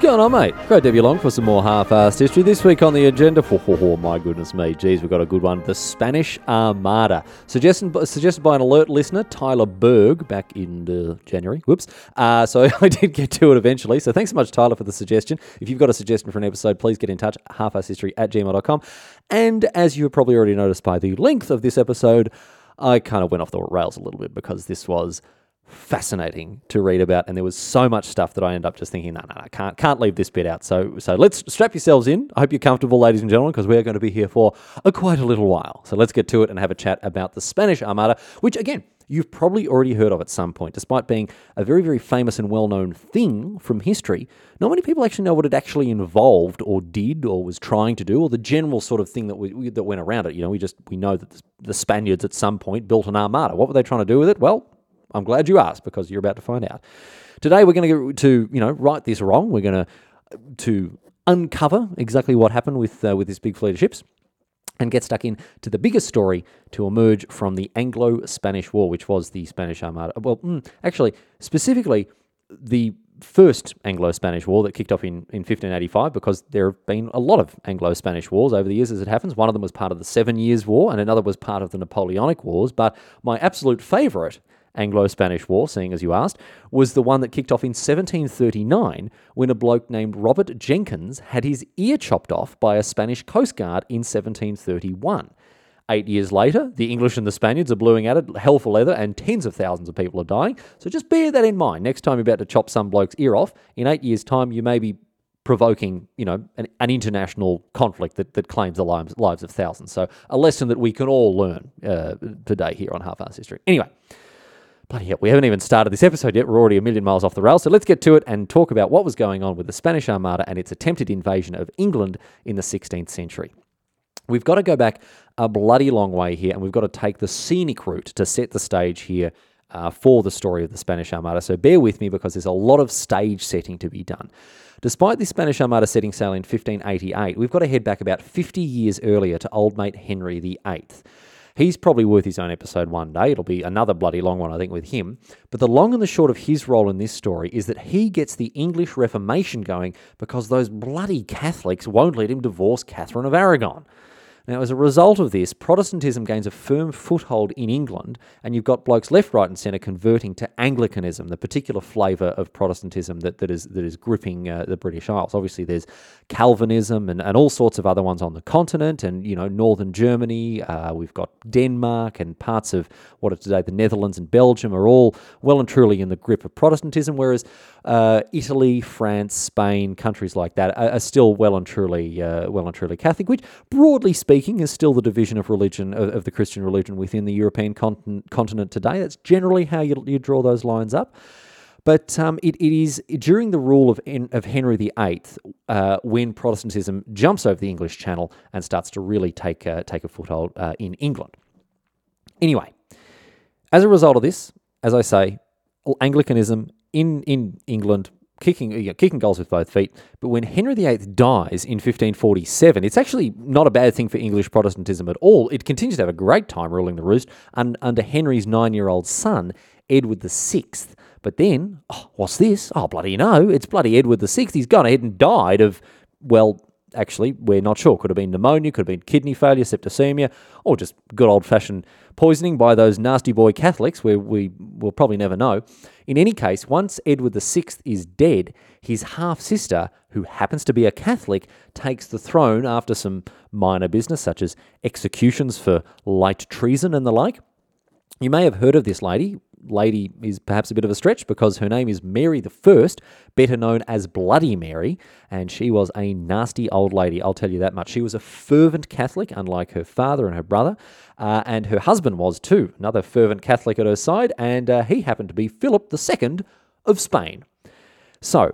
What's going on, mate? Have you along for some more half-assed history. This week on the agenda, oh, oh, oh, my goodness me, geez, we've got a good one. The Spanish Armada. Suggested, suggested by an alert listener, Tyler Berg, back in uh, January. Whoops. Uh, so I did get to it eventually. So thanks so much, Tyler, for the suggestion. If you've got a suggestion for an episode, please get in touch, half-assed at gmail.com. And as you probably already noticed by the length of this episode, I kind of went off the rails a little bit because this was fascinating to read about, and there was so much stuff that I ended up just thinking, no, no, no, can't can't leave this bit out. So so let's strap yourselves in. I hope you're comfortable, ladies and gentlemen, because we are going to be here for a quite a little while. So let's get to it and have a chat about the Spanish Armada, which again. You've probably already heard of at some point, despite being a very, very famous and well known thing from history. Not many people actually know what it actually involved, or did, or was trying to do, or the general sort of thing that we, that went around it. You know, we just we know that the Spaniards at some point built an armada. What were they trying to do with it? Well, I'm glad you asked because you're about to find out. Today we're going to to you know right this wrong. We're going to to uncover exactly what happened with uh, with this big fleet of ships and get stuck into the biggest story to emerge from the Anglo-Spanish War, which was the Spanish Armada. Well, mm, actually, specifically the first Anglo-Spanish War that kicked off in, in 1585 because there have been a lot of Anglo-Spanish wars over the years as it happens. One of them was part of the Seven Years' War and another was part of the Napoleonic Wars. But my absolute favourite Anglo Spanish War, seeing as you asked, was the one that kicked off in 1739 when a bloke named Robert Jenkins had his ear chopped off by a Spanish coast guard in 1731. Eight years later, the English and the Spaniards are blowing at it, hell for leather, and tens of thousands of people are dying. So just bear that in mind. Next time you're about to chop some bloke's ear off, in eight years' time, you may be provoking, you know, an, an international conflict that, that claims the lives, lives of thousands. So a lesson that we can all learn uh, today here on Half Assed History. Anyway, bloody hell, we haven't even started this episode yet. We're already a million miles off the rail. So let's get to it and talk about what was going on with the Spanish Armada and its attempted invasion of England in the 16th century. We've got to go back a bloody long way here, and we've got to take the scenic route to set the stage here uh, for the story of the Spanish Armada. So bear with me because there's a lot of stage setting to be done. Despite the Spanish Armada setting sail in 1588, we've got to head back about 50 years earlier to old mate Henry VIII. He's probably worth his own episode one day. It'll be another bloody long one, I think, with him. But the long and the short of his role in this story is that he gets the English Reformation going because those bloody Catholics won't let him divorce Catherine of Aragon. Now, as a result of this, Protestantism gains a firm foothold in England, and you've got blokes left, right, and centre converting to Anglicanism, the particular flavour of Protestantism that, that is that is gripping uh, the British Isles. Obviously, there's Calvinism and, and all sorts of other ones on the continent, and you know, northern Germany. Uh, we've got Denmark and parts of what are today the Netherlands and Belgium are all well and truly in the grip of Protestantism, whereas uh, Italy, France, Spain, countries like that are, are still well and truly uh, well and truly Catholic, which broadly speaking is still the division of religion of, of the Christian religion within the European continent, continent today. That's generally how you, you draw those lines up. But um, it, it is during the rule of, of Henry VIII uh, when Protestantism jumps over the English Channel and starts to really take, uh, take a foothold uh, in England. Anyway, as a result of this, as I say, Anglicanism in in England kicking you know, kicking goals with both feet. But when Henry VIII dies in 1547, it's actually not a bad thing for English Protestantism at all. It continues to have a great time ruling the roost un, under Henry's nine-year-old son, Edward VI. But then, oh, what's this? Oh, bloody no, it's bloody Edward VI. He's gone ahead and died of, well, actually, we're not sure. Could have been pneumonia, could have been kidney failure, septicemia, or just good old fashioned poisoning by those nasty boy Catholics, where we will probably never know. In any case, once Edward VI is dead, his half sister, who happens to be a Catholic, takes the throne after some minor business, such as executions for light treason and the like. You may have heard of this lady lady is perhaps a bit of a stretch because her name is Mary the First, better known as Bloody Mary, and she was a nasty old lady. I'll tell you that much. She was a fervent Catholic, unlike her father and her brother, uh, and her husband was too, another fervent Catholic at her side, and uh, he happened to be Philip II of Spain. So.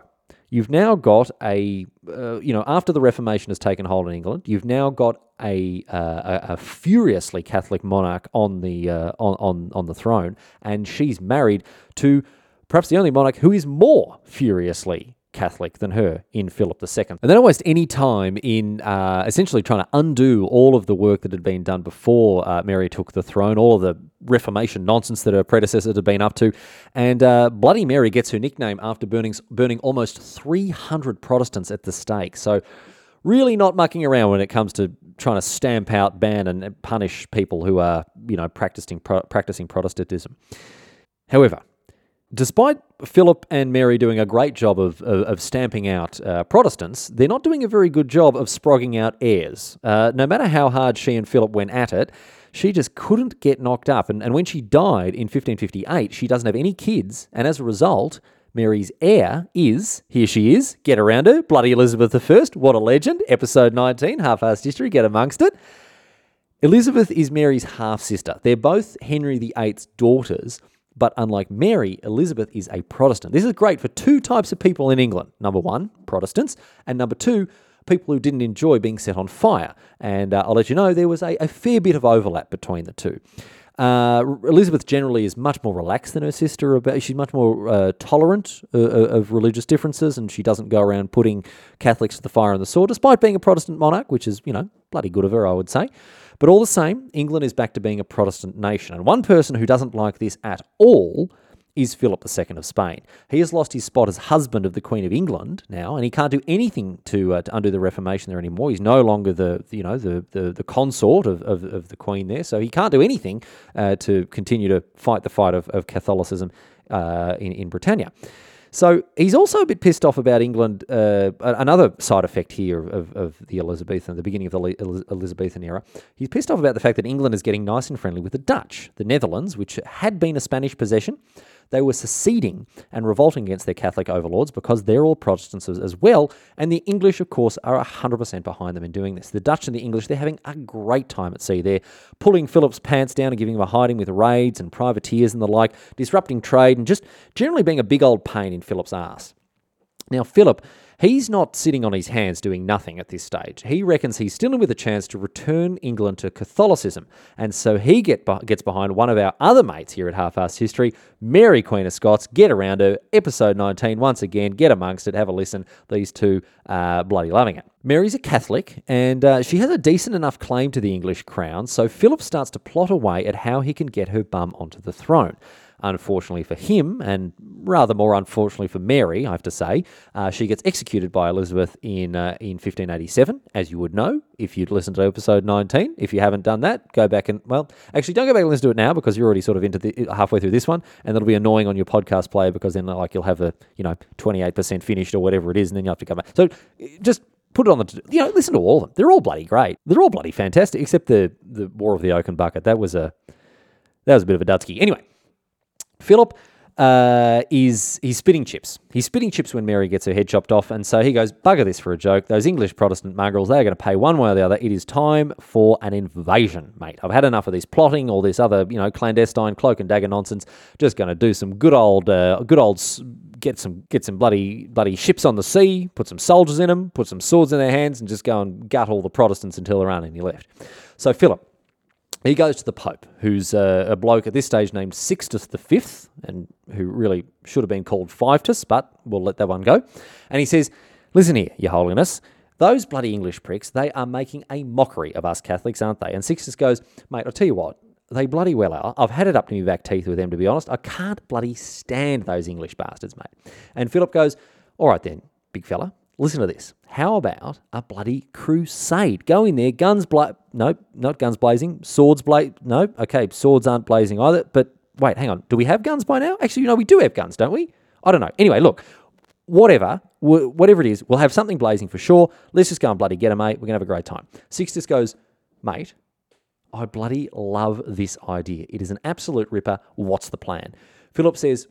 You've now got a, uh, you know, after the Reformation has taken hold in England, you've now got a, uh, a, furiously Catholic monarch on the uh, on, on on the throne, and she's married to perhaps the only monarch who is more furiously Catholic than her in Philip II. And then almost any time in uh, essentially trying to undo all of the work that had been done before uh, Mary took the throne, all of the Reformation nonsense that her predecessors had been up to. And uh, Bloody Mary gets her nickname after burning, burning almost 300 Protestants at the stake. So really not mucking around when it comes to trying to stamp out, ban, and punish people who are, you know, practicing, pro- practicing Protestantism. However, despite Philip and Mary doing a great job of, of, of stamping out uh, Protestants, they're not doing a very good job of sprogging out heirs. Uh, no matter how hard she and Philip went at it, she just couldn't get knocked up. And, and when she died in 1558, she doesn't have any kids. And as a result, Mary's heir is, here she is, get around her, bloody Elizabeth I. What a legend. Episode 19, half assed history, get amongst it. Elizabeth is Mary's half sister. They're both Henry VIII's daughters. But unlike Mary, Elizabeth is a Protestant. This is great for two types of people in England. Number one, Protestants, and number two, people who didn't enjoy being set on fire. And uh, I'll let you know there was a, a, fair bit of overlap between the two. Uh, Elizabeth generally is much more relaxed than her sister. About she's much more uh, tolerant uh, of religious differences, and she doesn't go around putting Catholics to the fire and the sword, despite being a Protestant monarch, which is you know bloody good of her, I would say. But all the same, England is back to being a Protestant nation. And one person who doesn't like this at all is Philip II of Spain. He has lost his spot as husband of the Queen of England now, and he can't do anything to, uh, to undo the Reformation there anymore. He's no longer the you know the the, the consort of, of, of, the Queen there, so he can't do anything uh, to continue to fight the fight of, of Catholicism uh, in in Britannia. So he's also a bit pissed off about England. Uh, another side effect here of, of the Elizabethan, the beginning of the Elizabethan era, he's pissed off about the fact that England is getting nice and friendly with the Dutch, the Netherlands, which had been a Spanish possession. They were seceding and revolting against their Catholic overlords because they're all Protestants as well. And the English, of course, are 100% behind them in doing this. The Dutch and the English, they're having a great time at sea. They're pulling Philip's pants down and giving him a hiding with raids and privateers and the like, disrupting trade and just generally being a big old pain in Philip's ass. Now, Philip He's not sitting on his hands doing nothing at this stage. He reckons he's still in with a chance to return England to Catholicism, and so he get, gets behind one of our other mates here at Half Assed History, Mary Queen of Scots. Get around her, episode 19, once again, get amongst it, have a listen. These two are bloody loving it. Mary's a Catholic, and uh, she has a decent enough claim to the English crown, so Philip starts to plot away at how he can get her bum onto the throne. Unfortunately for him, and rather more unfortunately for Mary, I have to say, uh, she gets executed by Elizabeth in uh, in 1587, as you would know if you'd listened to episode 19. If you haven't done that, go back and well, actually, don't go back and listen to it now because you're already sort of into the halfway through this one, and that'll be annoying on your podcast player because then like you'll have a you know 28% finished or whatever it is, and then you have to come back. So just put it on the you know listen to all of them. They're all bloody great. They're all bloody fantastic, except the the War of the Oaken Bucket. That was a that was a bit of a dutsky. Anyway, Philip uh, is he's spitting chips. He's spitting chips when Mary gets her head chopped off, and so he goes, "Bugger this for a joke." Those English Protestant mongrels, they're going to pay one way or the other. It is time for an invasion, mate. I've had enough of this plotting, all this other, you know, clandestine cloak and dagger nonsense. Just going to do some good old, uh, good old, get some, get some bloody, bloody ships on the sea, put some soldiers in them, put some swords in their hands, and just go and gut all the Protestants until there aren't any left. So Philip he goes to the Pope, who's a, a, bloke at this stage named Sixtus V, and who really should have been called Fivetus, but we'll let that one go. And he says, Listen here, Your Holiness, those bloody English pricks, they are making a mockery of us Catholics, aren't they? And Sixtus goes, Mate, I'll tell you what, they bloody well are. I've had it up to my back teeth with them, to be honest. I can't bloody stand those English bastards, mate. And Philip goes, All right then, big fella, Listen to this. How about a bloody crusade? Go in there, guns bla Nope, not guns blazing. Swords blaze nope. okay, swords aren't blazing either. But wait, hang on. Do we have guns by now? Actually, you know, we do have guns, don't we? I don't know. Anyway, look, whatever, whatever it is, we'll have something blazing for sure. Let's just go and bloody get it, mate. We're going to have a great time. Sixtus goes, mate, I bloody love this idea. It is an absolute ripper. What's the plan? Philip says,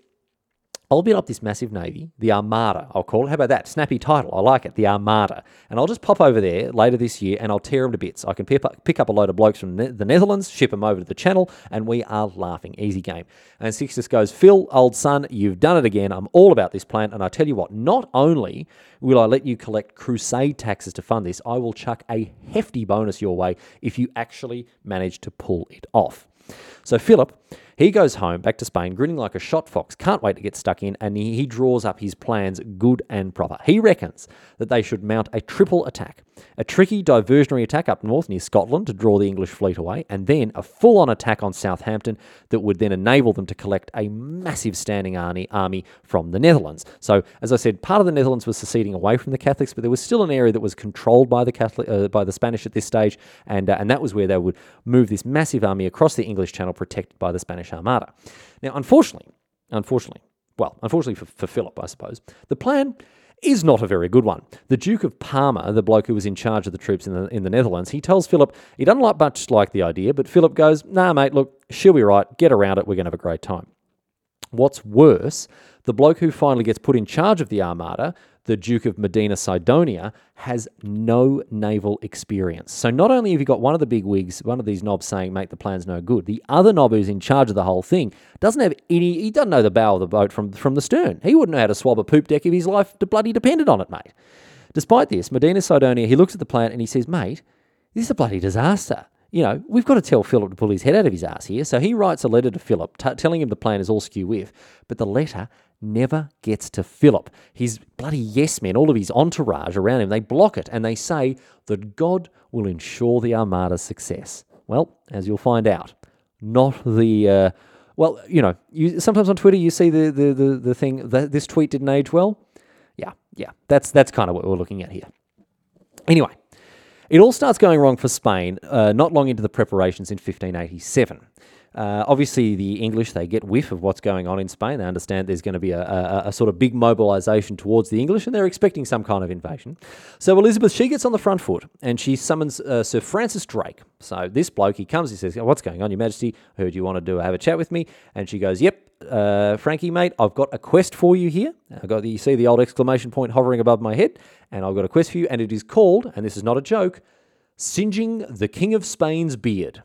I'll build up this massive navy, the Armada, I'll call it. How about that? Snappy title. I like it, the Armada. And I'll just pop over there later this year and I'll tear them to bits. I can pick up, a load of blokes from the Netherlands, ship them over to the channel, and we are laughing. Easy game. And Sixtus goes, Phil, old son, you've done it again. I'm all about this plan. And I tell you what, not only will I let you collect crusade taxes to fund this, I will chuck a hefty bonus your way if you actually manage to pull it off. So Philip, he goes home back to Spain, grinning like a shot fox, can't wait to get stuck in, and he, draws up his plans good and proper. He reckons that they should mount a triple attack a tricky diversionary attack up north near Scotland to draw the English fleet away, and then a full on attack on Southampton that would then enable them to collect a massive standing army, army from the Netherlands. So, as I said, part of the Netherlands was seceding away from the Catholics, but there was still an area that was controlled by the Catholic, uh, by the Spanish at this stage, and, uh, and that was where they would move this massive army across the English Channel protected by the Spanish Armada. Now, unfortunately, unfortunately, well, unfortunately for, for Philip, I suppose, the plan is not a very good one. The Duke of Parma, the bloke who was in charge of the troops in the, in the Netherlands, he tells Philip he doesn't like much like the idea, but Philip goes, nah, mate, look, she'll be right. Get around it. We're going to have a great time. What's worse, the bloke who finally gets put in charge of the Armada, the Duke of Medina Sidonia, has no naval experience. So not only have you got one of the big wigs, one of these knobs saying, make the plans no good, the other knob who's in charge of the whole thing doesn't have any, he doesn't know the bow of the boat from, from the stern. He wouldn't know how to swab a poop deck if his life bloody depended on it, mate. Despite this, Medina Sidonia, he looks at the plan and he says, mate, this is a bloody disaster you know, we've got to tell Philip to pull his head out of his ass here. So he writes a letter to Philip t- telling him the plan is all skew with, but the letter never gets to Philip. His bloody yes men, all of his entourage around him, they block it and they say that God will ensure the Armada's success. Well, as you'll find out, not the. Uh, well, you know, you, sometimes on Twitter you see the, the, the, the thing that this tweet didn't age well. Yeah, yeah, that's, that's kind of what we're looking at here. Anyway, it all starts going wrong for Spain uh, not long into the preparations in 1587. Uh, obviously, the English they get whiff of what's going on in Spain. They understand there's going to be a, a, a, sort of big mobilisation towards the English, and they're expecting some kind of invasion. So Elizabeth she gets on the front foot and she summons uh, Sir Francis Drake. So this bloke he comes, he says, "What's going on, Your Majesty? I heard you want to do have a chat with me." And she goes, "Yep, uh, Frankie, mate, I've got a quest for you here. I got the, you see the old exclamation point hovering above my head, and I've got a quest for you, and it is called, and this is not a joke, singeing the King of Spain's beard."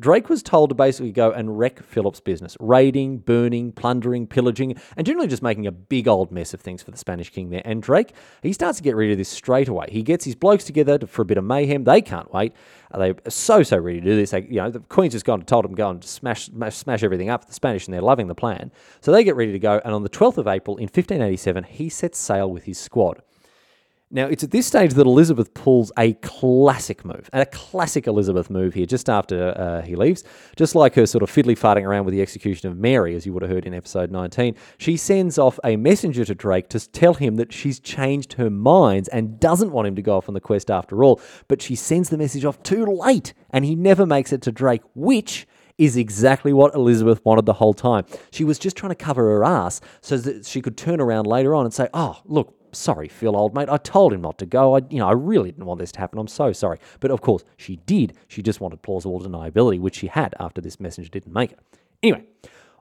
Drake was told to basically go and wreck Philip's business, raiding, burning, plundering, pillaging, and generally just making a big old mess of things for the Spanish king there. And Drake, he starts to get rid of this straight away. He gets his blokes together for a bit of mayhem. They can't wait. They're so, so ready to do this. They, you know, the Queen's just gone and told them go and smash, smash, smash everything up, the Spanish, and they're loving the plan. So they get ready to go. And on the 12th of April in 1587, he sets sail with his squad. Now, it's at this stage that Elizabeth pulls a classic move, a classic Elizabeth move here, just after uh, he leaves. Just like her sort of fiddly farting around with the execution of Mary, as you would have heard in episode 19, she sends off a messenger to Drake to tell him that she's changed her minds and doesn't want him to go off on the quest after all. But she sends the message off too late, and he never makes it to Drake, which is exactly what Elizabeth wanted the whole time. She was just trying to cover her ass so that she could turn around later on and say, Oh, look, sorry, Phil, old mate. I told him not to go. I, you know, I really didn't want this to happen. I'm so sorry. But of course, she did. She just wanted plausible deniability, which she had after this messenger didn't make it. Anyway,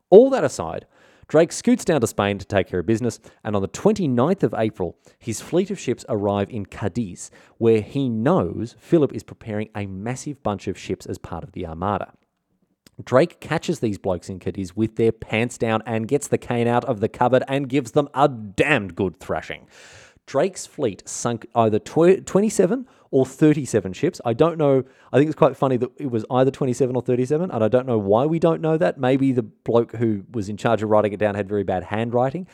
all that aside, Drake scoots down to Spain to take care of business, and on the 29th of April, his fleet of ships arrive in Cadiz, where he knows Philip is preparing a massive bunch of ships as part of the Armada. Drake catches these blokes in Cadiz with their pants down and gets the cane out of the cupboard and gives them a damned good thrashing. Drake's fleet sunk either tw- 27 or 37 ships. I don't know. I think it's quite funny that it was either 27 or 37, and I don't know why we don't know that. Maybe the bloke who was in charge of writing it down had very bad handwriting.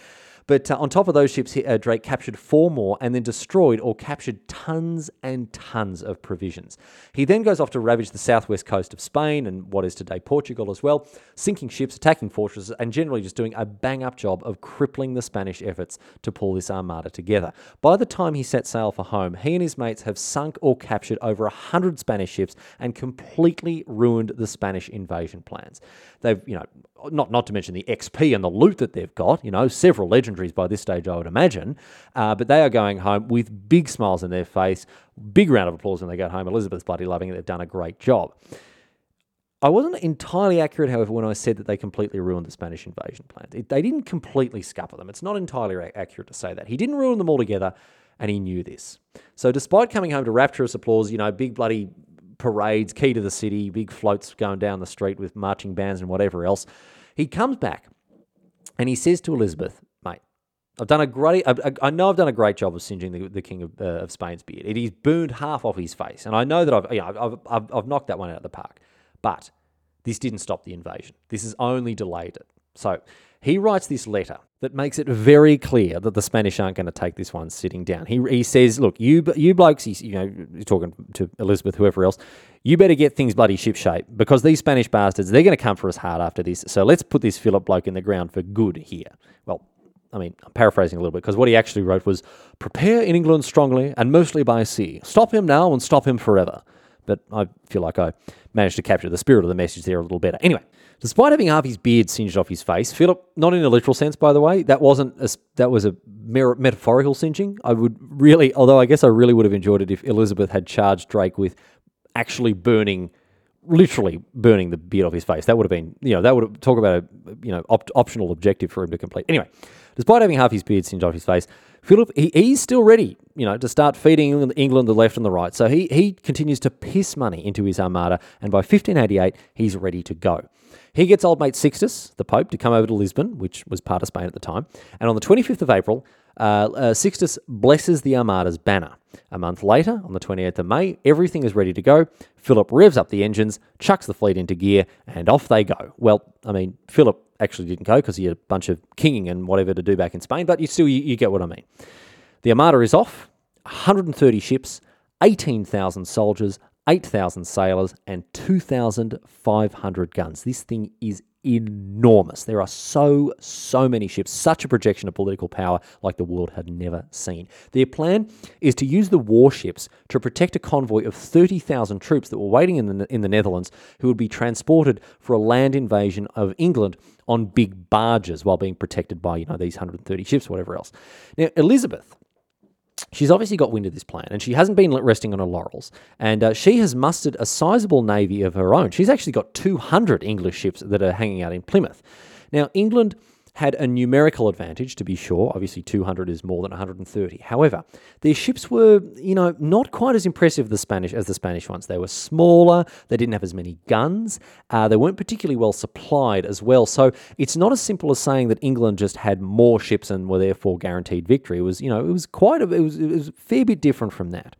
But uh, on top of those ships, uh, Drake captured four more and then destroyed or captured tons and tons of provisions. He then goes off to ravage the southwest coast of Spain and what is today Portugal as well, sinking ships, attacking fortresses, and generally just doing a bang up job of crippling the Spanish efforts to pull this armada together. By the time he set sail for home, he and his mates have sunk or captured over 100 Spanish ships and completely ruined the Spanish invasion plans. They've, you know, not not to mention the XP and the loot that they've got. You know, several by this stage, I would imagine. Uh, but they are going home with big smiles on their face, big round of applause when they get home. Elizabeth's bloody loving it. They've done a great job. I wasn't entirely accurate, however, when I said that they completely ruined the Spanish invasion plans. It, they didn't completely scupper them. It's not entirely accurate to say that. He didn't ruin them altogether, and he knew this. So, despite coming home to rapturous applause, you know, big bloody parades, key to the city, big floats going down the street with marching bands and whatever else, he comes back and he says to Elizabeth, I've done a great. I, I know I've done a great job of singeing the, the king of, uh, of Spain's beard. It is burned half off his face, and I know that I've, you know, I've, I've, I've knocked that one out of the park. But this didn't stop the invasion. This has only delayed it. So he writes this letter that makes it very clear that the Spanish aren't going to take this one sitting down. He, he says, "Look, you you blokes, he's, you know, you're talking to Elizabeth, whoever else, you better get things bloody ship shape because these Spanish bastards, they're going to come for us hard after this. So let's put this Philip bloke in the ground for good here." Well, I mean, I'm paraphrasing a little bit because what he actually wrote was prepare in England strongly and mostly by sea. Stop him now and stop him forever. But I feel like I managed to capture the spirit of the message there a little better. Anyway, despite having his beard singed off his face, Philip, not in a literal sense, by the way, that wasn't a, that was a mer- metaphorical singeing. I would really, although I guess I really would have enjoyed it if Elizabeth had charged Drake with actually burning literally burning the beard off his face. That would have been, you know, that would have, talk about a, you know, op- optional objective for him to complete. Anyway, despite having half his beard singed off his face, Philip, he, he's still ready, you know, to start feeding England the left and the right. So he, he continues to piss money into his armada, and by 1588, he's ready to go. He gets old mate Sixtus, the Pope, to come over to Lisbon, which was part of Spain at the time. And on the 25th of April, uh, uh, Sixtus blesses the Armada's banner. A month later, on the 28th of May, everything is ready to go. Philip revs up the engines, chucks the fleet into gear, and off they go. Well, I mean, Philip actually didn't go because he had a bunch of kinging and whatever to do back in Spain, but you still you, you get what I mean. The Armada is off, 130 ships, 18,000 soldiers, 8,000 sailors, and 2,500 guns. This thing is enormous. There are so, so many ships, such a projection of political power like the world had never seen. Their plan is to use the warships to protect a convoy of 30,000 troops that were waiting in the, in the Netherlands who would be transported for a land invasion of England on big barges while being protected by, you know, these 130 ships, whatever else. Now, Elizabeth she's obviously got wind of this plan and she hasn't been resting on her laurels. And uh, she has mustered a sizable navy of her own. She's actually got 200 English ships that are hanging out in Plymouth. Now, England had a numerical advantage, to be sure. Obviously, 200 is more than 130. However, their ships were, you know, not quite as impressive the Spanish as the Spanish ones. They were smaller. They didn't have as many guns. Uh, they weren't particularly well supplied as well. So it's not as simple as saying that England just had more ships and were therefore guaranteed victory. It was, you know, it was quite a, it was, it was a fair bit different from that.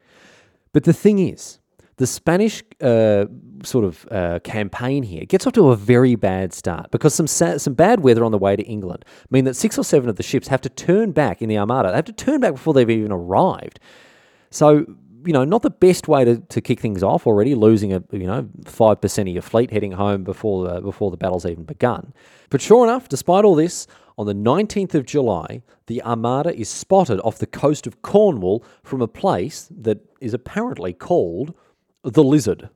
But the thing is, the Spanish uh, sort of uh, campaign here gets off to a very bad start because some sa- some bad weather on the way to England mean that six or seven of the ships have to turn back in the Armada. They have to turn back before they've even arrived. So you know, not the best way to, to kick things off already, losing a you know five percent of your fleet heading home before the, before the battle's even begun. But sure enough, despite all this, on the 19th of July, the Armada is spotted off the coast of Cornwall from a place that is apparently called the Lizard.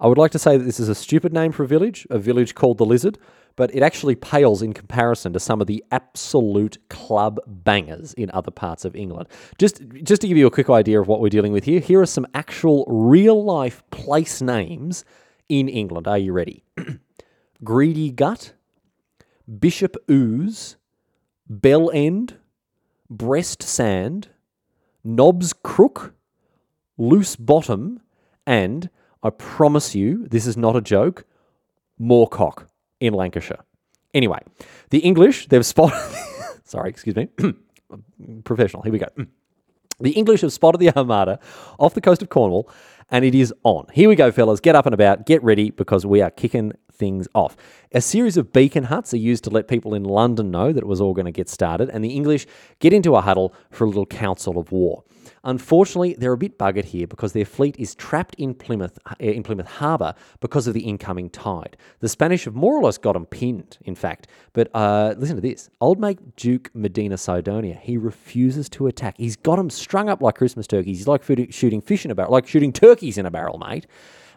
I would like to say that this is a stupid name for a village, a village called the Lizard, but it actually pales in comparison to some of the absolute club bangers in other parts of England. Just, just to give you a quick idea of what we're dealing with here, here are some actual real life place names in England. Are you ready? Greedy Gut, Bishop Ooze, Bell End, Breast Sand, Knobs Crook, Loose Bottom, and I promise you, this is not a joke, Moorcock in Lancashire. Anyway, the English, they've spotted. sorry, excuse me. Professional, here we go. The English have spotted the Armada off the coast of Cornwall, and it is on. Here we go, fellas. Get up and about, get ready, because we are kicking things off. A series of beacon huts are used to let people in London know that it was all going to get started, and the English get into a huddle for a little council of war. Unfortunately, they're a bit buggered here because their fleet is trapped in Plymouth eh, in Plymouth Harbour because of the incoming tide. The Spanish have more or less got them pinned, in fact. But uh, listen to this: old mate Duke Medina Sidonia, he refuses to attack. He's got them strung up like Christmas turkeys. He's like shooting fish in a barrel, like shooting turkeys in a barrel, mate.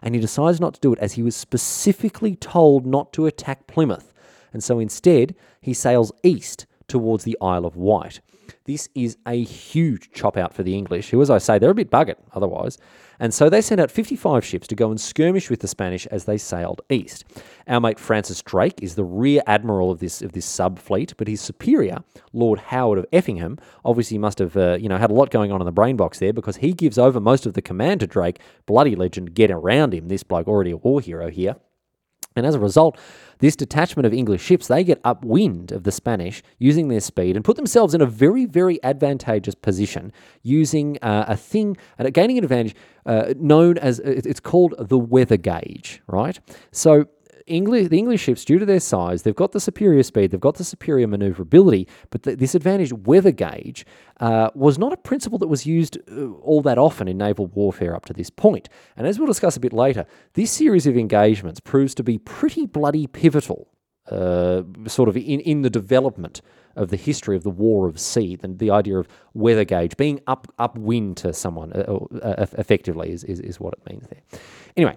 And he decides not to do it as he was specifically told not to attack Plymouth. And so instead, he sails east towards the Isle of Wight. This is a huge chop out for the English, who, as I say, they're a bit buggered otherwise. And so they sent out 55 ships to go and skirmish with the Spanish as they sailed east. Our mate Francis Drake is the rear admiral of this of this sub fleet, but his superior, Lord Howard of Effingham, obviously must have uh, you know had a lot going on in the brain box there because he gives over most of the command to Drake. Bloody legend, get around him. This bloke already a war hero here. And as a result, this detachment of English ships, they get upwind of the Spanish using their speed and put themselves in a very, very advantageous position using uh, a thing, and gaining an advantage uh, known as, it's called the weather gauge, right? So English, the English ships, due to their size, they've got the superior speed, they've got the superior maneuverability, but the, this advantage weather gauge uh, was not a principle that was used uh, all that often in naval warfare up to this point. And as we'll discuss a bit later, this series of engagements proves to be pretty bloody pivotal, uh, sort of in, in the development of the history of the war of sea, and the idea of weather gauge being up upwind to someone uh, uh, effectively is, is, is what it means there. Anyway,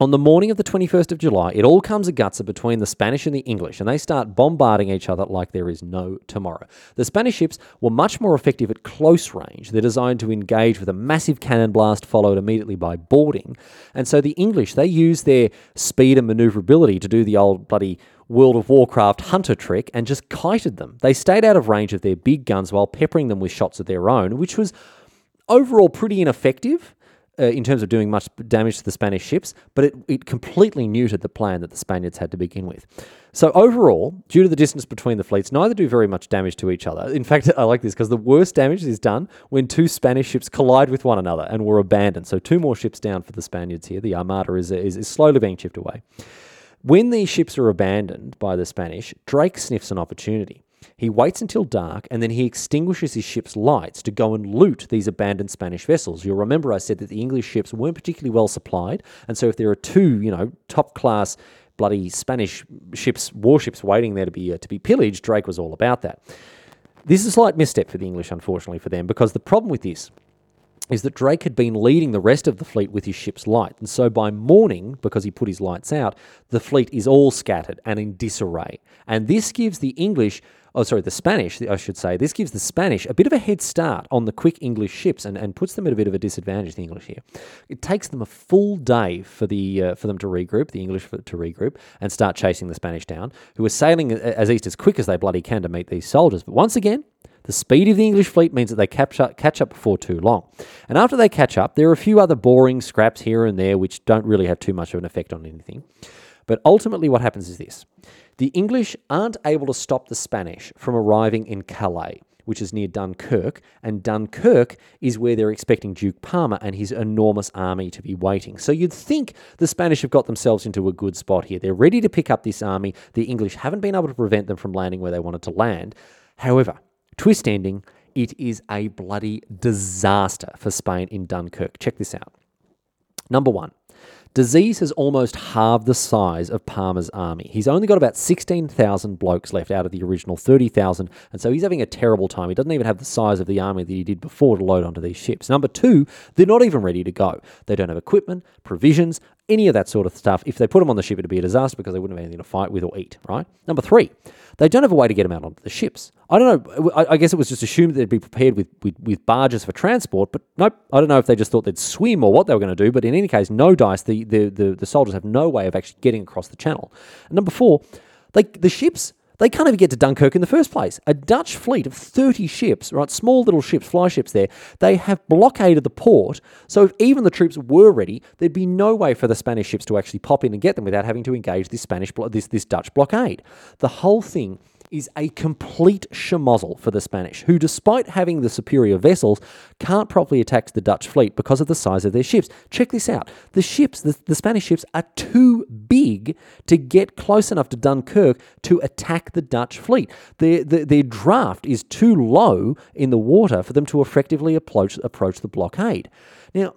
on the morning of the 21st of July, it all comes a gutser between the Spanish and the English, and they start bombarding each other like there is no tomorrow. The Spanish ships were much more effective at close range. They're designed to engage with a massive cannon blast followed immediately by boarding. And so the English, they use their speed and maneuverability to do the old bloody World of Warcraft hunter trick and just kited them. They stayed out of range of their big guns while peppering them with shots of their own, which was overall pretty ineffective uh, in terms of doing much damage to the Spanish ships, but it, it completely neutered the plan that the Spaniards had to begin with. So, overall, due to the distance between the fleets, neither do very much damage to each other. In fact, I like this because the worst damage is done when two Spanish ships collide with one another and were abandoned. So, two more ships down for the Spaniards here. The Armada is, is, is slowly being chipped away. When these ships are abandoned by the Spanish, Drake sniffs an opportunity. He waits until dark and then he extinguishes his ship's lights to go and loot these abandoned Spanish vessels. You'll remember I said that the English ships weren't particularly well supplied, and so if there are two, you know, top class bloody Spanish ships, warships waiting there to be uh, to be pillaged, Drake was all about that. This is a slight misstep for the English, unfortunately for them, because the problem with this is that Drake had been leading the rest of the fleet with his ship's light. And so by morning, because he put his lights out, the fleet is all scattered and in disarray. And this gives the English oh, sorry, the Spanish, I should say, this gives the Spanish a bit of a head start on the quick English ships and, and puts them at a bit of a disadvantage, the English here. It takes them a full day for, the, uh, for them to regroup, the English to regroup, and start chasing the Spanish down, who are sailing as east as quick as they bloody can to meet these soldiers. But once again, the speed of the English fleet means that they catch up, catch up before too long. And after they catch up, there are a few other boring scraps here and there which don't really have too much of an effect on anything. But ultimately, what happens is this the English aren't able to stop the Spanish from arriving in Calais, which is near Dunkirk, and Dunkirk is where they're expecting Duke Parma and his enormous army to be waiting. So you'd think the Spanish have got themselves into a good spot here. They're ready to pick up this army. The English haven't been able to prevent them from landing where they wanted to land. However, twist ending, it is a bloody disaster for Spain in Dunkirk. Check this out. Number one, Disease has almost halved the size of Parma's army. He's only got about 16,000 blokes left out of the original 30,000, and so he's having a terrible time. He doesn't even have the size of the army that he did before to load onto these ships. Number two, they're not even ready to go. They don't have equipment, provisions, any of that sort of stuff. If they put them on the ship, it'd be a disaster because they wouldn't have anything to fight with or eat, right? Number three, they don't have a way to get them out onto the ships. I don't know. I, I guess it was just assumed they'd be prepared with, with, with, barges for transport, but nope. I don't know if they just thought they'd swim or what they were going to do. But in any case, no dice. The, the, the, the soldiers have no way of actually getting across the channel. And number four, they, the ships they can't even get to Dunkirk in the first place. A Dutch fleet of 30 ships, right, small little ships, fly ships there, they have blockaded the port. So if even the troops were ready, there'd be no way for the Spanish ships to actually pop in and get them without having to engage this Spanish this this Dutch blockade. The whole thing is a complete schmozzle for the Spanish, who, despite having the superior vessels, can't properly attack the Dutch fleet because of the size of their ships. Check this out the ships, the, the Spanish ships, are too big to get close enough to Dunkirk to attack the Dutch fleet. Their, their, their draft is too low in the water for them to effectively approach, approach the blockade. Now,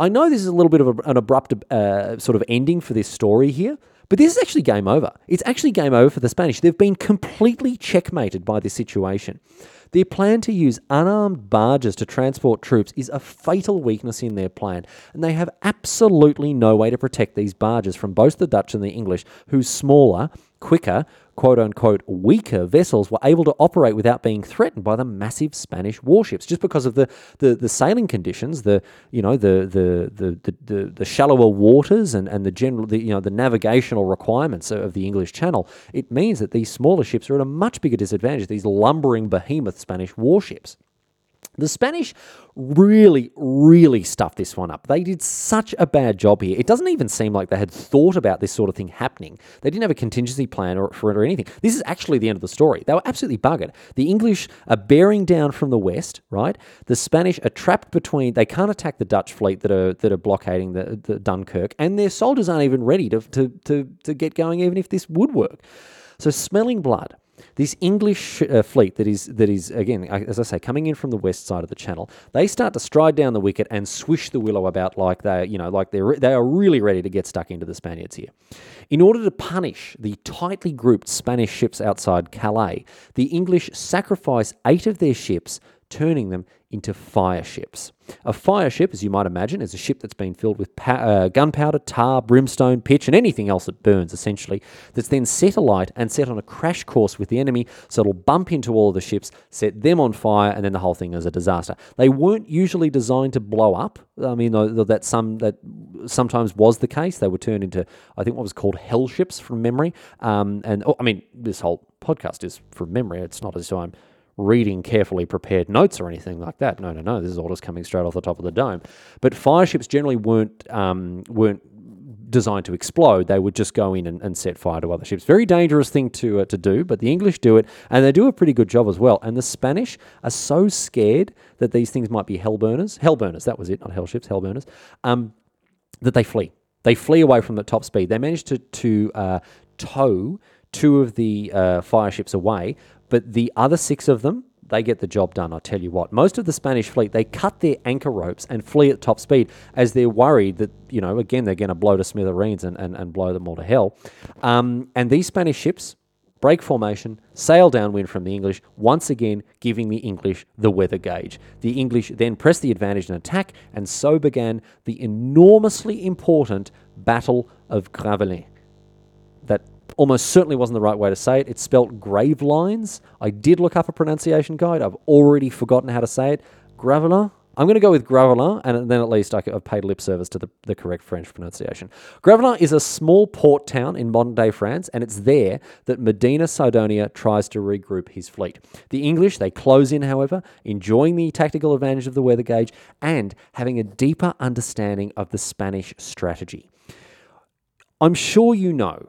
I know this is a little bit of a, an abrupt uh, sort of ending for this story here, but this is actually game over. It's actually game over for the Spanish. They've been completely checkmated by this situation. Their plan to use unarmed barges to transport troops is a fatal weakness in their plan, and they have absolutely no way to protect these barges from both the Dutch and the English, whose smaller, quicker, quote unquote weaker vessels were able to operate without being threatened by the massive Spanish warships, just because of the, the, the sailing conditions, the you know the the the the, the, shallower waters and, and the general the, you know the navigational requirements of the English Channel. It means that these smaller ships are at a much bigger disadvantage. These lumbering behemoth Spanish warships. The Spanish really, really stuffed this one up. They did such a bad job here. It doesn't even seem like they had thought about this sort of thing happening. They didn't have a contingency plan or, for it or anything. This is actually the end of the story. They were absolutely buggered. The English are bearing down from the west, right? The Spanish are trapped between. They can't attack the Dutch fleet that are that are blockading the, the Dunkirk, and their soldiers aren't even ready to, to to to get going, even if this would work. So smelling blood this English uh, fleet that is that is again, as I say, coming in from the west side of the channel, they start to stride down the wicket and swish the willow about like they, you know, like they're they are really ready to get stuck into the Spaniards here. In order to punish the tightly grouped Spanish ships outside Calais, the English sacrifice eight of their ships, turning them into fire ships. A fire ship, as you might imagine, is a ship that's been filled with pa- uh, gunpowder, tar, brimstone, pitch, and anything else that burns, essentially, that's then set alight and set on a crash course with the enemy, so it'll bump into all of the ships, set them on fire, and then the whole thing is a disaster. They weren't usually designed to blow up. I mean, that some that sometimes was the case. They were turned into, I think, what was called hell ships from memory. Um, and oh, I mean, this whole podcast is from memory. It's not as though I'm reading carefully prepared notes or anything like that. No, no, no. This is all just coming straight off the top of the dome. But fire ships generally weren't um, weren't designed to explode. They would just go in and, and set fire to other ships. Very dangerous thing to uh, to do, but the English do it, and they do a pretty good job as well. And the Spanish are so scared that these things might be hell burners, hell burners. That was it, not hell ships, hell burners. Um, that they flee. They flee away from the top speed. They manage to to uh, tow two of the uh, fire ships away, but the other six of them, they get the job done, I tell you what. Most of the Spanish fleet, they cut their anchor ropes and flee at top speed as they're worried that, you know, again, they're going to blow to smithereens and, and, and blow them all to hell. Um, and these Spanish ships break formation, sail downwind from the English, once again giving the English the weather gauge. The English then press the advantage and attack, and so began the enormously important Battle of Gravelines. Almost certainly wasn't the right way to say it. It's spelt grave lines. I did look up a pronunciation guide. I've already forgotten how to say it. Gravelin. I'm going to go with Gravelin, and then at least I've paid lip service to the, the correct French pronunciation. Gravelin is a small port town in modern day France, and it's there that Medina Sidonia tries to regroup his fleet. The English, they close in, however, enjoying the tactical advantage of the weather gauge and having a deeper understanding of the Spanish strategy. I'm sure you know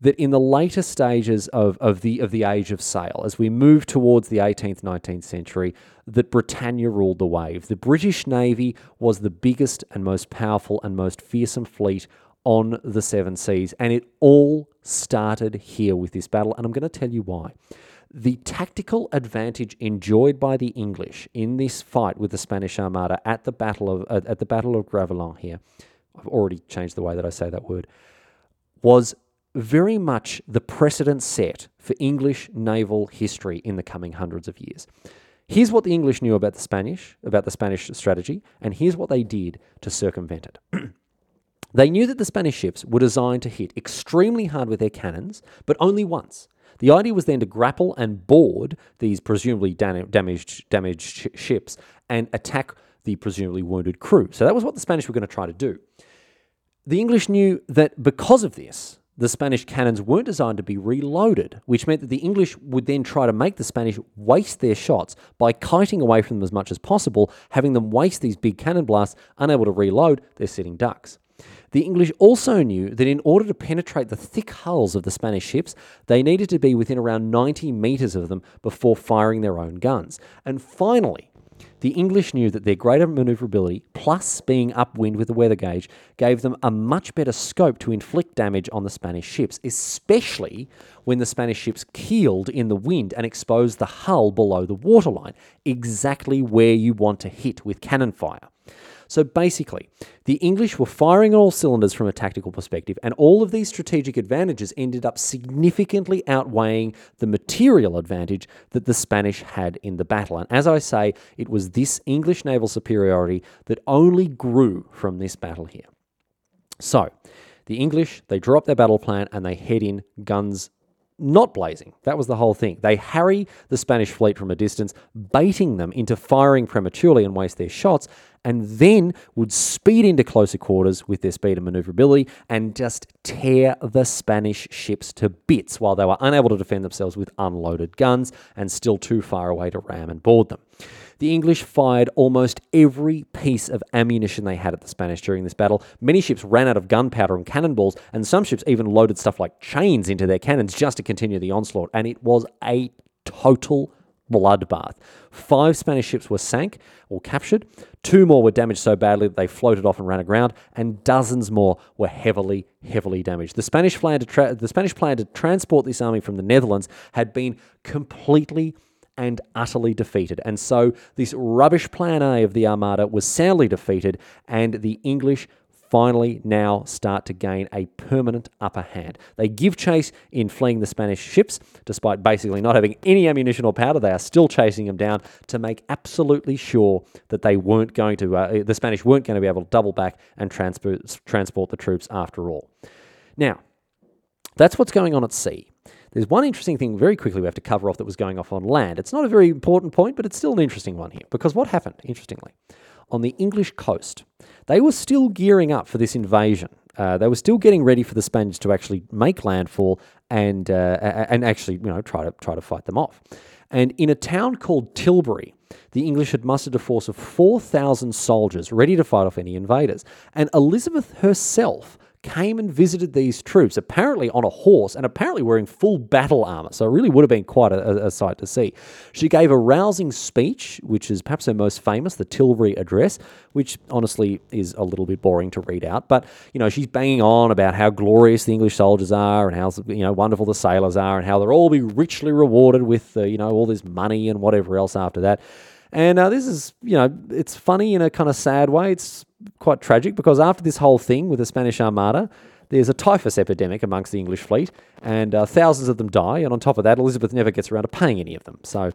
that in the later stages of, of the of the age of sail, as we move towards the 18th, 19th century, that Britannia ruled the wave. The British Navy was the biggest and most powerful and most fearsome fleet on the seven seas, and it all started here with this battle. And I'm going to tell you why. The tactical advantage enjoyed by the English in this fight with the Spanish Armada at the battle of at the Battle of Gravelines here, I've already changed the way that I say that word, was very much the precedent set for English naval history in the coming hundreds of years. Here's what the English knew about the Spanish, about the Spanish strategy, and here's what they did to circumvent it. they knew that the Spanish ships were designed to hit extremely hard with their cannons, but only once. The idea was then to grapple and board these presumably damaged, damaged ships and attack the presumably wounded crew. So that was what the Spanish were going to try to do. The English knew that because of this, the Spanish cannons weren't designed to be reloaded, which meant that the English would then try to make the Spanish waste their shots by kiting away from them as much as possible, having them waste these big cannon blasts, unable to reload their sitting ducks. The English also knew that in order to penetrate the thick hulls of the Spanish ships, they needed to be within around 90 metres of them before firing their own guns. And finally, the English knew that their greater manoeuvrability, plus being upwind with the weather gauge, gave them a much better scope to inflict damage on the Spanish ships, especially when the Spanish ships keeled in the wind and exposed the hull below the waterline, exactly where you want to hit with cannon fire. So basically, the English were firing all cylinders from a tactical perspective, and all of these strategic advantages ended up significantly outweighing the material advantage that the Spanish had in the battle. And as I say, it was this English naval superiority that only grew from this battle here. So, the English, they draw up their battle plan and they head in guns not blazing. That was the whole thing. They harry the Spanish fleet from a distance, baiting them into firing prematurely and waste their shots, and then would speed into closer quarters with their speed and maneuverability and just tear the Spanish ships to bits while they were unable to defend themselves with unloaded guns and still too far away to ram and board them. The English fired almost every piece of ammunition they had at the Spanish during this battle. Many ships ran out of gunpowder and cannonballs, and some ships even loaded stuff like chains into their cannons just to continue the onslaught. And it was a total bloodbath. Five Spanish ships were sank or captured, two more were damaged so badly that they floated off and ran aground, and dozens more were heavily, heavily damaged. The Spanish plan to, tra- the Spanish plan to transport this army from the Netherlands had been completely and utterly defeated. And so this rubbish plan A of the Armada was soundly defeated, and the English finally now start to gain a permanent upper hand. They give chase in fleeing the Spanish ships, despite basically not having any ammunition or powder. They are still chasing them down to make absolutely sure that they weren't going to, uh, the Spanish weren't going to be able to double back and transport, transport the troops after all. Now, that's what's going on at sea. There's one interesting thing very quickly we have to cover off that was going off on land. It's not a very important point, but it's still an interesting one here. Because what happened, interestingly, on the English coast, they were still gearing up for this invasion. Uh, they were still getting ready for the Spaniards to actually make landfall and uh, and actually you know try to try to fight them off. And in a town called Tilbury, the English had mustered a force of 4,000 soldiers ready to fight off any invaders. And Elizabeth herself came and visited these troops, apparently on a horse and apparently wearing full battle armor. So it really would have been quite a, a, sight to see. She gave a rousing speech, which is perhaps her most famous, the Tilbury Address, which honestly is a little bit boring to read out. But, you know, she's banging on about how glorious the English soldiers are and how, you know, wonderful the sailors are and how they'll all be richly rewarded with, uh, you know, all this money and whatever else after that. And uh, this is, you know, it's funny in a kind of sad way. It's quite tragic because after this whole thing with the Spanish Armada, there's a typhus epidemic amongst the English fleet, and uh, thousands of them die. And on top of that, Elizabeth never gets around to paying any of them. So, a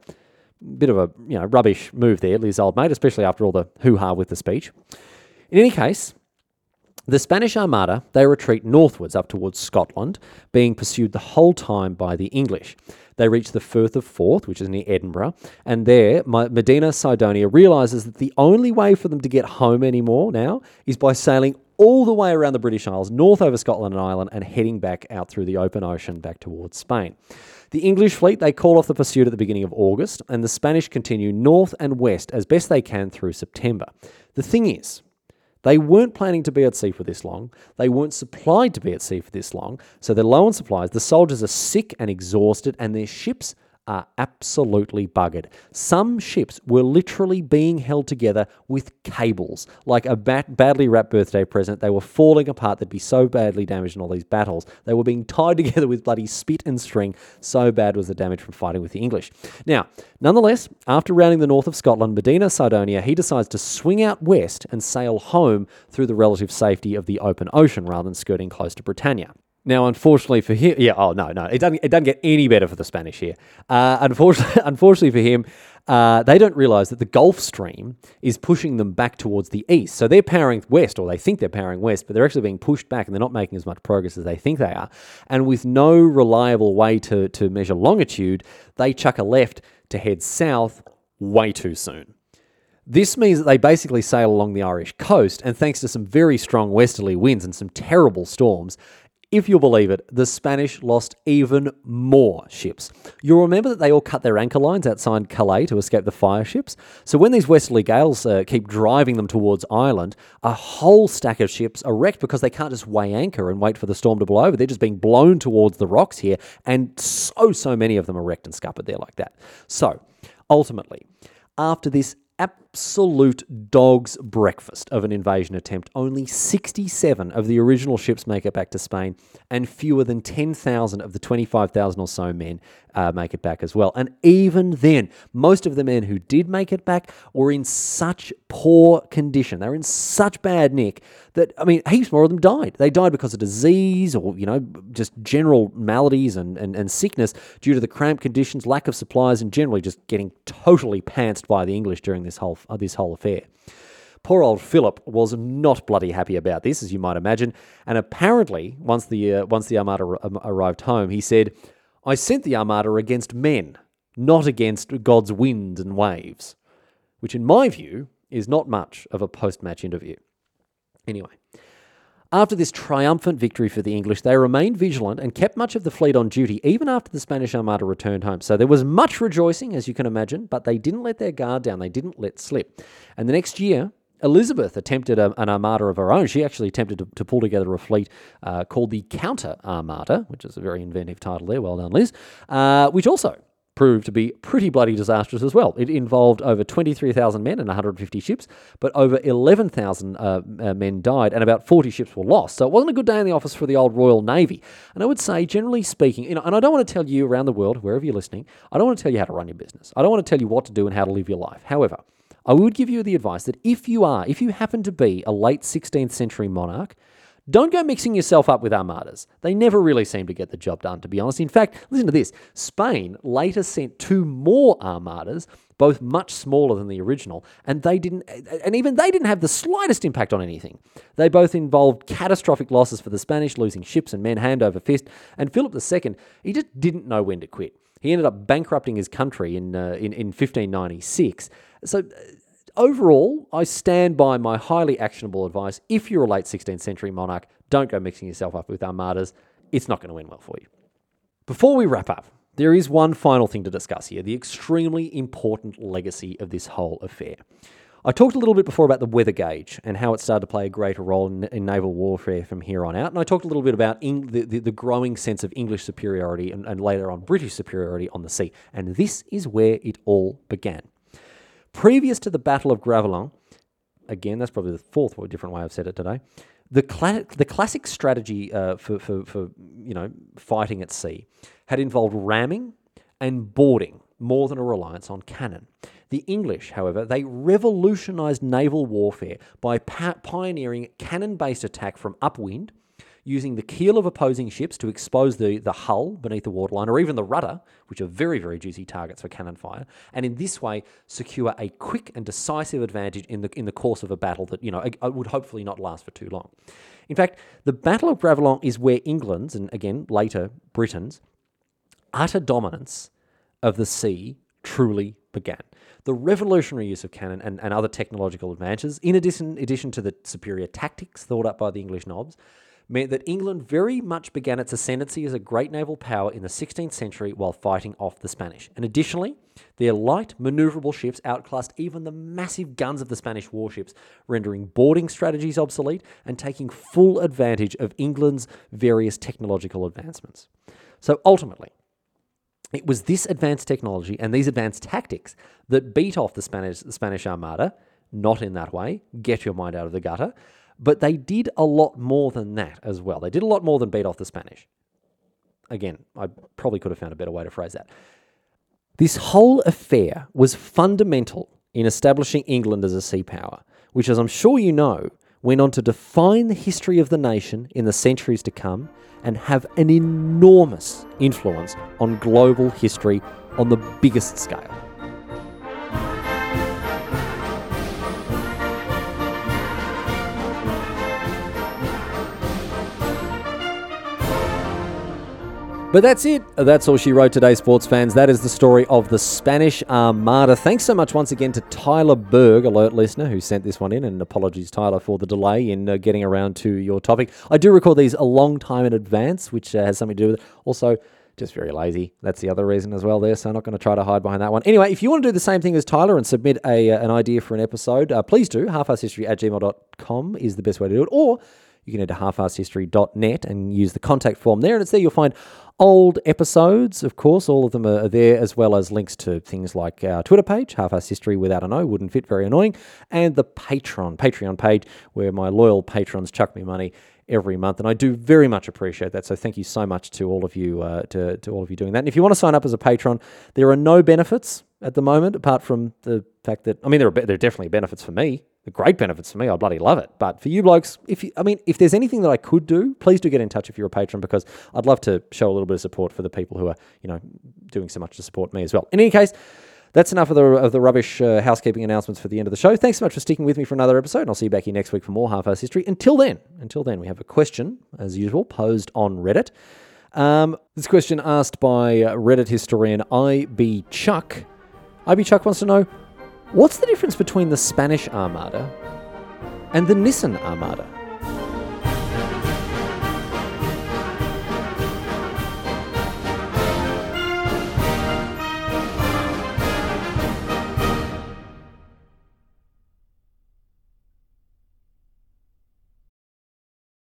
bit of a you know rubbish move there, Liz old mate, especially after all the hoo ha with the speech. In any case, the Spanish Armada, they retreat northwards up towards Scotland, being pursued the whole time by the English. They reach the Firth of Forth, which is near Edinburgh, and there Medina Sidonia realizes that the only way for them to get home anymore now is by sailing all the way around the British Isles, north over Scotland and Ireland, and heading back out through the open ocean back towards Spain. The English fleet, they call off the pursuit at the beginning of August, and the Spanish continue north and west as best they can through September. The thing is, they weren't planning to be at sea for this long. They weren't supplied to be at sea for this long. So they're low on supplies. The soldiers are sick and exhausted, and their ships are absolutely buggered. Some ships were literally being held together with cables, like a bat- badly wrapped birthday present. They were falling apart. They'd be so badly damaged in all these battles. They were being tied together with bloody spit and string. So bad was the damage from fighting with the English. Now, nonetheless, after rounding the north of Scotland, Medina Sidonia, he decides to swing out west and sail home through the relative safety of the open ocean rather than skirting close to Britannia. Now, unfortunately for him, yeah, oh no, no, it doesn't. It doesn't get any better for the Spanish here. Uh, unfortunately, unfortunately for him, uh, they don't realise that the Gulf Stream is pushing them back towards the east. So they're powering west, or they think they're powering west, but they're actually being pushed back, and they're not making as much progress as they think they are. And with no reliable way to to measure longitude, they chuck a left to head south way too soon. This means that they basically sail along the Irish coast, and thanks to some very strong westerly winds and some terrible storms, if you'll believe it, the Spanish lost even more ships. You'll remember that they all cut their anchor lines outside Calais to escape the fire ships. So when these westerly gales uh, keep driving them towards Ireland, a whole stack of ships are wrecked because they can't just weigh anchor and wait for the storm to blow over. They're just being blown towards the rocks here, and so, so many of them are wrecked and scuppered there like that. So, ultimately, after this absolute dog's breakfast of an invasion attempt. Only 67 of the original ships make it back to Spain, and fewer than 10,000 of the 25,000 or so men uh, make it back as well. And even then, most of the men who did make it back were in such poor condition. They were in such bad nick that, I mean, heaps more of them died. They died because of disease or, you know, just general maladies and, and, and sickness due to the cramped conditions, lack of supplies, and generally just getting totally pantsed by the English during this whole, this whole affair. Poor old Philip was not bloody happy about this, as you might imagine. And apparently, once the uh, once the Armada ar- arrived home, he said, I sent the Armada against men, not against God's wind and waves, which, in my view, is not much of a post match interview. Anyway, after this triumphant victory for the English, they remained vigilant and kept much of the fleet on duty even after the Spanish Armada returned home. So there was much rejoicing, as you can imagine, but they didn't let their guard down. They didn't let slip. And the next year, Elizabeth attempted a, an armada of her own. She actually attempted to, to pull together a fleet uh, called the Counter Armada, which is a very inventive title there. Well done, Liz. Uh, which also proved to be pretty bloody disastrous as well. It involved over 23,000 men and 150 ships, but over 11,000 uh, uh, men died and about 40 ships were lost. So it wasn't a good day in the office for the old Royal Navy. And I would say, generally speaking, you know, and I don't want to tell you around the world, wherever you're listening, I don't want to tell you how to run your business. I don't want to tell you what to do and how to live your life. However, I would give you the advice that if you are, if you happen to be a late 16th century monarch, don't go mixing yourself up with armadas. They never really seem to get the job done, to be honest. In fact, listen to this Spain later sent two more armadas, both much smaller than the original, and they didn't, and even they didn't have the slightest impact on anything. They both involved catastrophic losses for the Spanish, losing ships and men hand over fist, and Philip II, he just didn't know when to quit. He ended up bankrupting his country in, uh, in, in 1596. So, overall, I stand by my highly actionable advice. If you're a late 16th century monarch, don't go mixing yourself up with armadas. It's not going to end well for you. Before we wrap up, there is one final thing to discuss here the extremely important legacy of this whole affair. I talked a little bit before about the weather gauge and how it started to play a greater role in, in naval warfare from here on out. And I talked a little bit about Eng- the, the, the, growing sense of English superiority and, and later on British superiority on the sea. And this is where it all began. Previous to the Battle of Gravelines, again, that's probably the fourth or different way I've said it today. The, the classic strategy uh, for, for, for you know fighting at sea had involved ramming and boarding more than a reliance on cannon. The English, however, they revolutionized naval warfare by pa- pioneering cannon based attack from upwind using the keel of opposing ships to expose the, the hull beneath the waterline or even the rudder, which are very, very juicy targets for cannon fire, and in this way secure a quick and decisive advantage in the, in the course of a battle that, you know, uh, would hopefully not last for too long. In fact, the Battle of Gravelines is where England's, and again later Britain's, utter dominance of the sea truly began. The revolutionary use of cannon and, and other technological advances, in addition, addition to the superior tactics thought up by the English nobs, meant that England very much began its ascendancy as a great naval power in the 16th century while fighting off the Spanish. And additionally, their light, maneuverable ships outclassed even the massive guns of the Spanish warships, rendering boarding strategies obsolete and taking full advantage of England's various technological advancements. So ultimately, it was this advanced technology and these advanced tactics that beat off the Spanish, the Spanish Armada, not in that way, get your mind out of the gutter, but they did a lot more than that as well. They did a lot more than beat off the Spanish. Again, I probably could have found a better way to phrase that. This whole affair was fundamental in establishing England as a sea power, which, as I'm sure you know, went on to define the history of the nation in the centuries to come and have an enormous influence on global history on the biggest scale. But that's it. That's all she wrote today, sports fans. That is the story of the Spanish Armada. Thanks so much once again to Tyler Berg, alert listener, who sent this one in. And apologies, Tyler, for the delay in uh, getting around to your topic. I do record these a long time in advance, which uh, has something to do with it. Also, just very lazy. That's the other reason as well there. So I'm not going to try to hide behind that one. Anyway, if you want to do the same thing as Tyler and submit a, uh, an idea for an episode, uh, please do. Halfasshistory at gmail.com is the best way to do it. Or you can head to halfasshistory.net and use the contact form there. And it's there you'll find old episodes, of course. All of them are there, as well as links to things like our Twitter page, Half History Without an O, wouldn't fit, very annoying, and the Patreon, Patreon page, where my loyal patrons chuck me money every month, and I do very much appreciate that. So thank you so much to all of you, uh, to, to all of you doing that. And if you want to sign up as a patron, there are no benefits at the moment, apart from the fact that I mean there are there are definitely benefits for me the great benefits for me. I bloody love it. But for you blokes, if you, I mean, if there's anything that I could do, please do get in touch if you're a patron because I'd love to show a little bit of support for the people who are, you know, doing so much to support me as well. In any case, that's enough of the of the rubbish uh, housekeeping announcements for the end of the show. Thanks so much for sticking with me for another episode, and I'll see you back here next week for more half-ass history. Until then, until then, we have a question as usual posed on Reddit. Um, this question asked by Reddit historian IB Chuck. IB Chuck wants to know what's the difference between the Spanish Armada and the Nissan Armada?